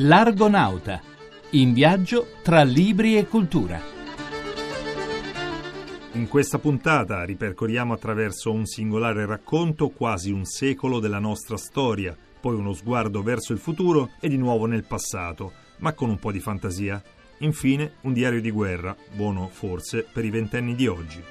L'Argonauta, in viaggio tra libri e cultura. In questa puntata ripercorriamo attraverso un singolare racconto quasi un secolo della nostra storia, poi uno sguardo verso il futuro e di nuovo nel passato, ma con un po' di fantasia. Infine un diario di guerra, buono forse per i ventenni di oggi.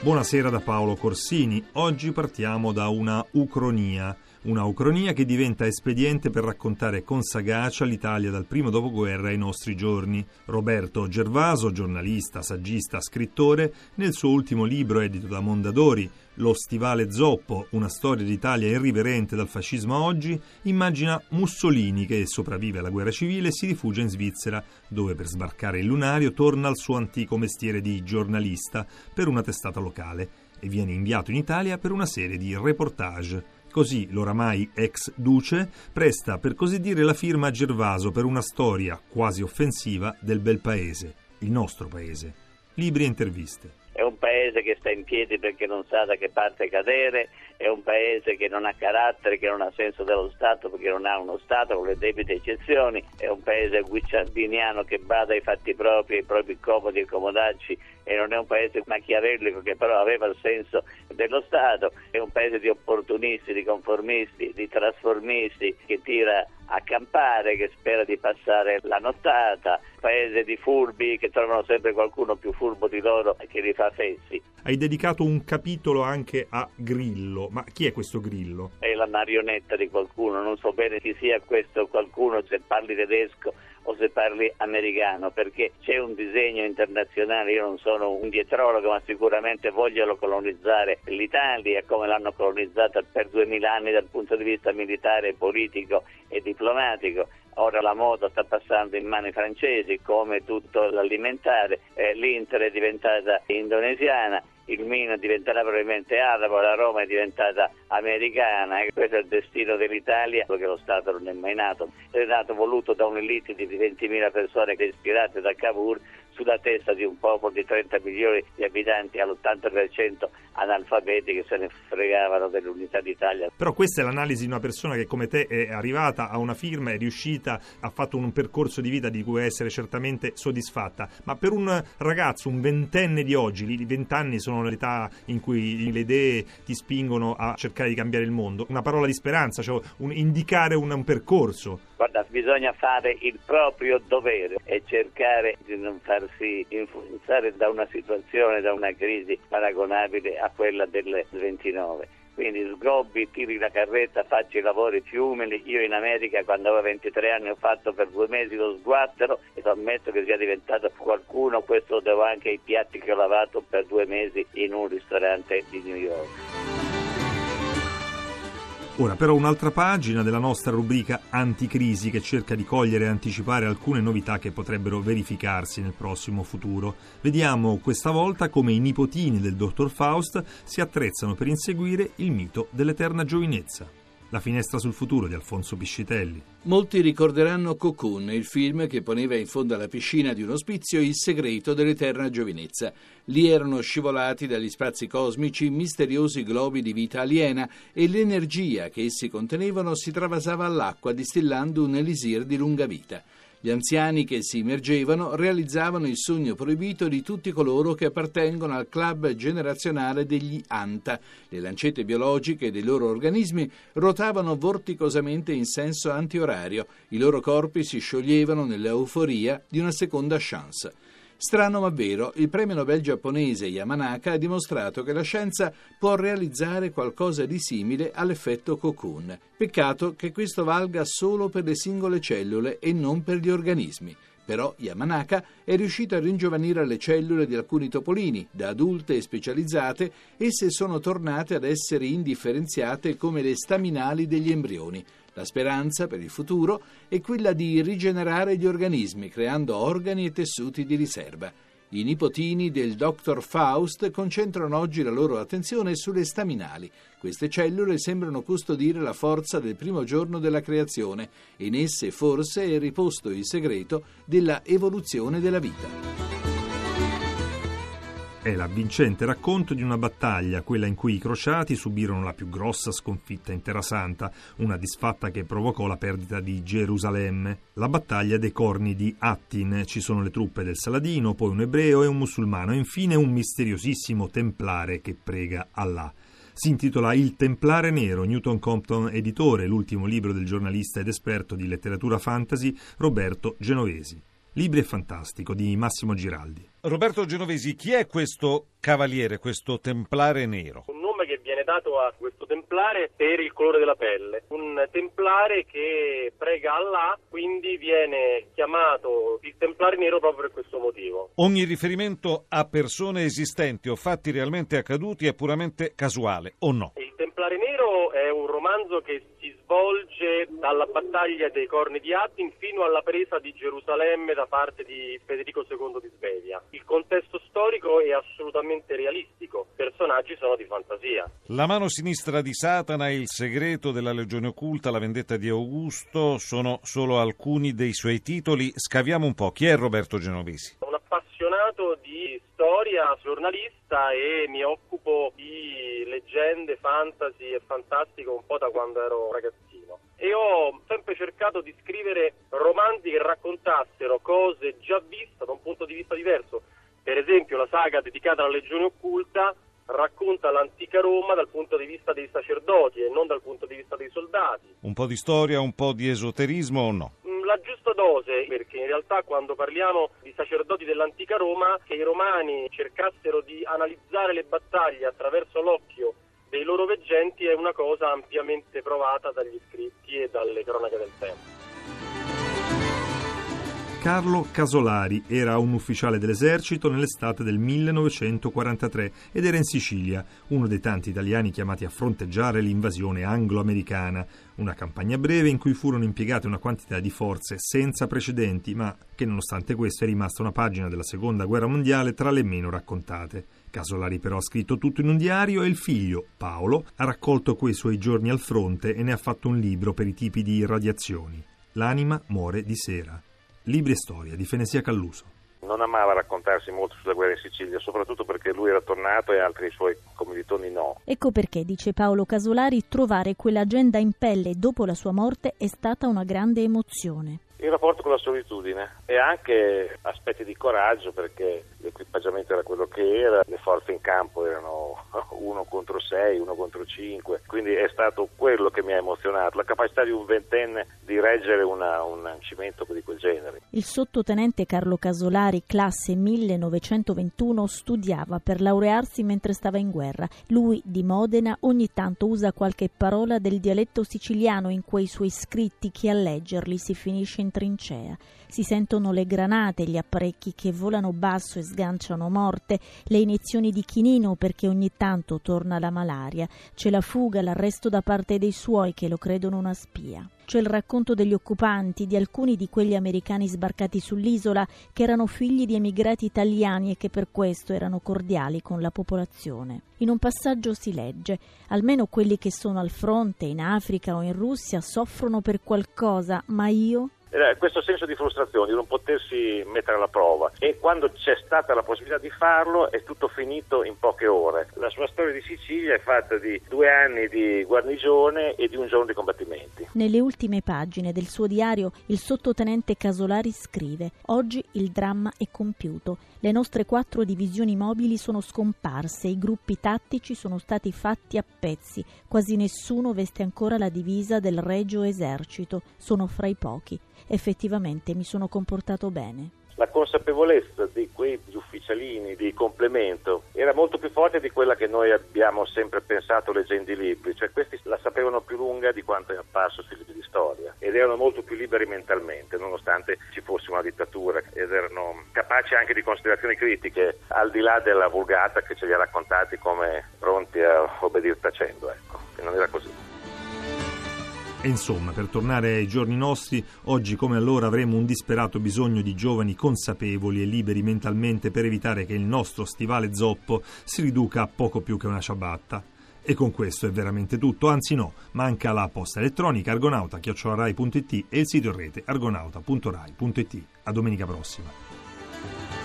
Buonasera da Paolo Corsini. Oggi partiamo da una ucronia una ucronia che diventa espediente per raccontare con sagacia l'Italia dal primo dopoguerra ai nostri giorni. Roberto Gervaso, giornalista, saggista, scrittore, nel suo ultimo libro edito da Mondadori, Lo stivale zoppo, una storia d'Italia irriverente dal fascismo a oggi, immagina Mussolini che sopravvive alla guerra civile e si rifugia in Svizzera, dove per sbarcare il lunario torna al suo antico mestiere di giornalista per una testata locale e viene inviato in Italia per una serie di reportage. Così l'oramai ex duce presta per così dire la firma a Gervaso per una storia quasi offensiva del bel paese, il nostro paese. Libri e interviste. È un paese che sta in piedi perché non sa da che parte cadere, è un paese che non ha carattere, che non ha senso dello Stato perché non ha uno Stato con le debite eccezioni, è un paese guicciardiniano che bada ai fatti propri, ai propri comodi e comodacci e non è un paese machiavellico che però aveva il senso dello Stato, è un paese di opportunisti, di conformisti, di trasformisti che tira a campare, che spera di passare la nottata, paese di furbi che trovano sempre qualcuno più furbo di loro che li fa fessi. Hai dedicato un capitolo anche a Grillo, ma chi è questo Grillo? È la marionetta di qualcuno, non so bene chi sia questo qualcuno, se parli tedesco o se parli americano, perché c'è un disegno internazionale, io non sono un dietrologo, ma sicuramente vogliono colonizzare l'Italia come l'hanno colonizzata per duemila anni dal punto di vista militare, politico e diplomatico. Ora la moda sta passando in mani francesi come tutto l'alimentare, eh, l'Inter è diventata indonesiana il Milan diventerà probabilmente arabo, la Roma è diventata americana e questo è il destino dell'Italia perché lo Stato non è mai nato, è nato voluto da un'elite di 20.000 persone che ispirate da Cavour sulla testa di un popolo di 30 milioni di abitanti all'80% analfabeti che se ne fregavano dell'unità d'Italia. Però questa è l'analisi di una persona che come te è arrivata a una firma, è riuscita, ha fatto un percorso di vita di cui essere certamente soddisfatta, ma per un ragazzo, un ventenne di oggi, i vent'anni sono l'età in cui le idee ti spingono a cercare di cambiare il mondo, una parola di speranza, cioè un, indicare un, un percorso. Guarda, bisogna fare il proprio dovere e cercare di non farsi influenzare da una situazione, da una crisi paragonabile a quella del 29. Quindi sgobbi, tiri la carretta, faccio i lavori più umili. Io in America quando avevo 23 anni ho fatto per due mesi lo sguattero e ammetto che sia diventato qualcuno, questo lo devo anche ai piatti che ho lavato per due mesi in un ristorante di New York. Ora però un'altra pagina della nostra rubrica Anticrisi che cerca di cogliere e anticipare alcune novità che potrebbero verificarsi nel prossimo futuro. Vediamo questa volta come i nipotini del dottor Faust si attrezzano per inseguire il mito dell'eterna giovinezza. La finestra sul futuro di Alfonso Piscitelli. Molti ricorderanno Cocoon, il film che poneva in fondo alla piscina di un ospizio il segreto dell'eterna giovinezza. Lì erano scivolati dagli spazi cosmici misteriosi globi di vita aliena e l'energia che essi contenevano si travasava all'acqua distillando un elisir di lunga vita. Gli anziani che si immergevano realizzavano il sogno proibito di tutti coloro che appartengono al club generazionale degli Anta. Le lancette biologiche dei loro organismi rotavano vorticosamente in senso antiorario. I loro corpi si scioglievano nell'euforia di una seconda chance. Strano ma vero, il premio Nobel giapponese Yamanaka ha dimostrato che la scienza può realizzare qualcosa di simile all'effetto cocoon. Peccato che questo valga solo per le singole cellule e non per gli organismi. Però Yamanaka è riuscito a ringiovanire le cellule di alcuni topolini, da adulte e specializzate, esse sono tornate ad essere indifferenziate come le staminali degli embrioni. La speranza per il futuro è quella di rigenerare gli organismi creando organi e tessuti di riserva. I nipotini del dottor Faust concentrano oggi la loro attenzione sulle staminali. Queste cellule sembrano custodire la forza del primo giorno della creazione in esse forse è riposto il segreto della evoluzione della vita. È l'avvincente racconto di una battaglia, quella in cui i crociati subirono la più grossa sconfitta in Terra Santa, una disfatta che provocò la perdita di Gerusalemme. La battaglia dei corni di Attin. Ci sono le truppe del Saladino, poi un ebreo e un musulmano, e infine un misteriosissimo templare che prega Allah. Si intitola Il Templare Nero, Newton Compton editore, l'ultimo libro del giornalista ed esperto di letteratura fantasy Roberto Genovesi. Libri e Fantastico di Massimo Giraldi. Roberto Genovesi, chi è questo cavaliere, questo templare nero? Un nome che viene dato a questo templare per il colore della pelle. Un templare che prega Allah, quindi viene chiamato il templare nero proprio per questo motivo. Ogni riferimento a persone esistenti o fatti realmente accaduti è puramente casuale, o no? Il templare nero è un romanzo che si svolge dalla battaglia dei corni di Attin fino alla presa di Gerusalemme da parte di Federico II di Svevia. Il contesto storico è assolutamente realistico, i personaggi sono di fantasia. La mano sinistra di Satana, il segreto della legione occulta, la vendetta di Augusto sono solo alcuni dei suoi titoli. Scaviamo un po', chi è Roberto Genovesi? Appassionato di storia, giornalista e mi occupo di leggende, fantasy e fantastico un po' da quando ero ragazzino. E ho sempre cercato di scrivere romanzi che raccontassero cose già viste da un punto di vista diverso. Per esempio la saga dedicata alla Legione Occulta racconta l'antica Roma dal punto di vista dei sacerdoti e non dal punto di vista dei soldati. Un po' di storia, un po' di esoterismo o no? La giusta dose, perché in realtà quando parliamo di sacerdoti dell'antica Roma, che i romani cercassero di analizzare le battaglie attraverso l'occhio dei loro veggenti è una cosa ampiamente provata dagli scritti e dalle cronache del tempo. Carlo Casolari era un ufficiale dell'esercito nell'estate del 1943 ed era in Sicilia, uno dei tanti italiani chiamati a fronteggiare l'invasione anglo-americana, una campagna breve in cui furono impiegate una quantità di forze senza precedenti, ma che nonostante questo è rimasta una pagina della Seconda Guerra Mondiale tra le meno raccontate. Casolari però ha scritto tutto in un diario e il figlio, Paolo, ha raccolto quei suoi giorni al fronte e ne ha fatto un libro per i tipi di irradiazioni. L'anima muore di sera. Libri e storia di Fenesia Calluso. Non amava raccontarsi molto sulla guerra in Sicilia, soprattutto perché lui era tornato e altri suoi commilitoni no. Ecco perché, dice Paolo Casolari, trovare quell'agenda in pelle dopo la sua morte è stata una grande emozione. Il rapporto con la solitudine e anche aspetti di coraggio perché l'equipaggiamento era quello che era, le forze in campo erano uno contro sei, uno contro cinque, quindi è stato quello che mi ha emozionato, la capacità di un ventenne di reggere una, un cimento di quel genere. Il sottotenente Carlo Casolari, classe 1921, studiava per laurearsi mentre stava in guerra. Lui, di Modena, ogni tanto usa qualche parola del dialetto siciliano in quei suoi scritti che a leggerli si finisce in trincea. Si sentono le granate, gli apparecchi che volano basso e sganciano morte, le iniezioni di chinino perché ogni tanto torna la malaria, c'è la fuga, l'arresto da parte dei suoi che lo credono una spia. C'è il racconto degli occupanti, di alcuni di quegli americani sbarcati sull'isola che erano figli di emigrati italiani e che per questo erano cordiali con la popolazione. In un passaggio si legge: almeno quelli che sono al fronte, in Africa o in Russia, soffrono per qualcosa, ma io questo senso di frustrazione, di non potersi mettere alla prova e quando c'è stata la possibilità di farlo è tutto finito in poche ore. La sua storia di Sicilia è fatta di due anni di guarnigione e di un giorno di combattimenti. Nelle ultime pagine del suo diario il sottotenente Casolari scrive Oggi il dramma è compiuto, le nostre quattro divisioni mobili sono scomparse, i gruppi tattici sono stati fatti a pezzi, quasi nessuno veste ancora la divisa del regio esercito, sono fra i pochi effettivamente mi sono comportato bene. La consapevolezza di quei ufficialini di complemento era molto più forte di quella che noi abbiamo sempre pensato leggendo i libri, cioè questi la sapevano più lunga di quanto è apparso sui libri di ed erano molto più liberi mentalmente, nonostante ci fosse una dittatura ed erano capaci anche di considerazioni critiche al di là della vulgata che ce li ha raccontati come pronti a obbedire tacendo, ecco, e non era così. E insomma, per tornare ai giorni nostri, oggi come allora avremo un disperato bisogno di giovani consapevoli e liberi mentalmente per evitare che il nostro stivale zoppo si riduca a poco più che una ciabatta. E con questo è veramente tutto, anzi no, manca la posta elettronica argonauta.rai.it e il sito rete argonauta.rai.it. A domenica prossima.